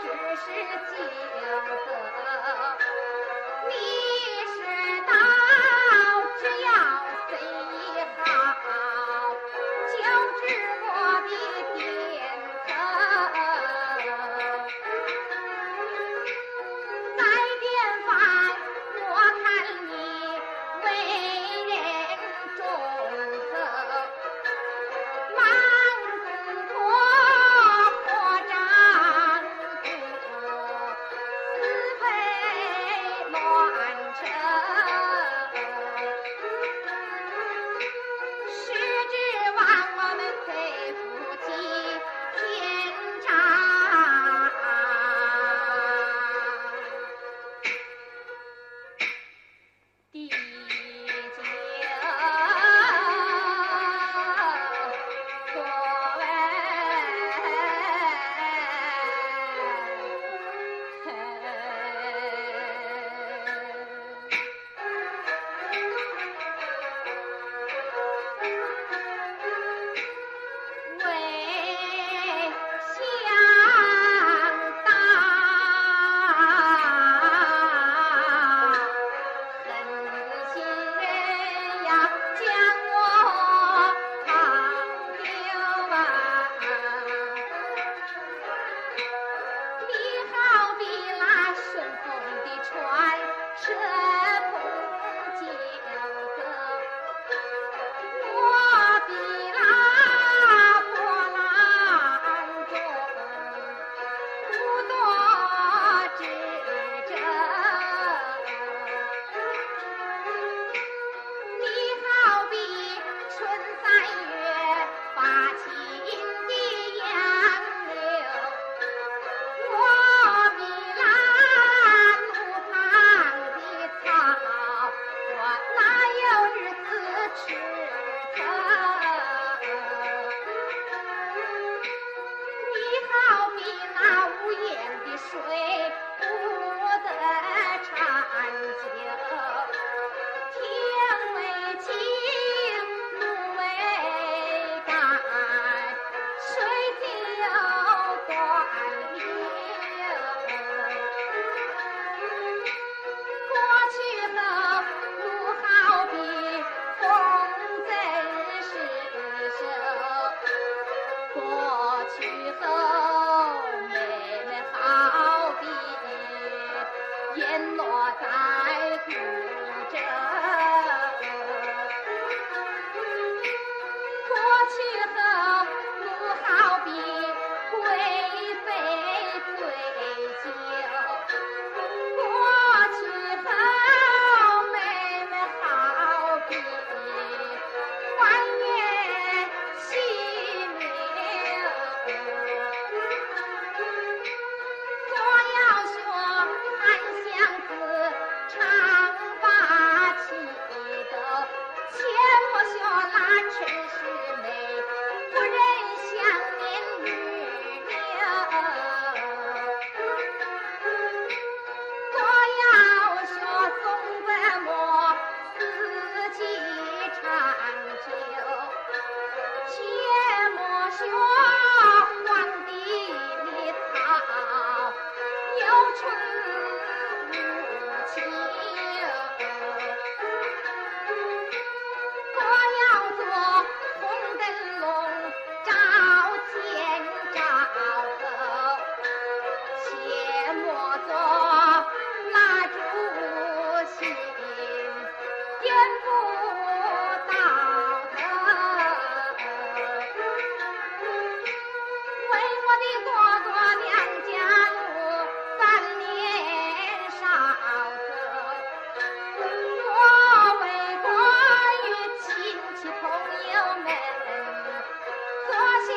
只是惊得，你是道只要随意。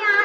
আসে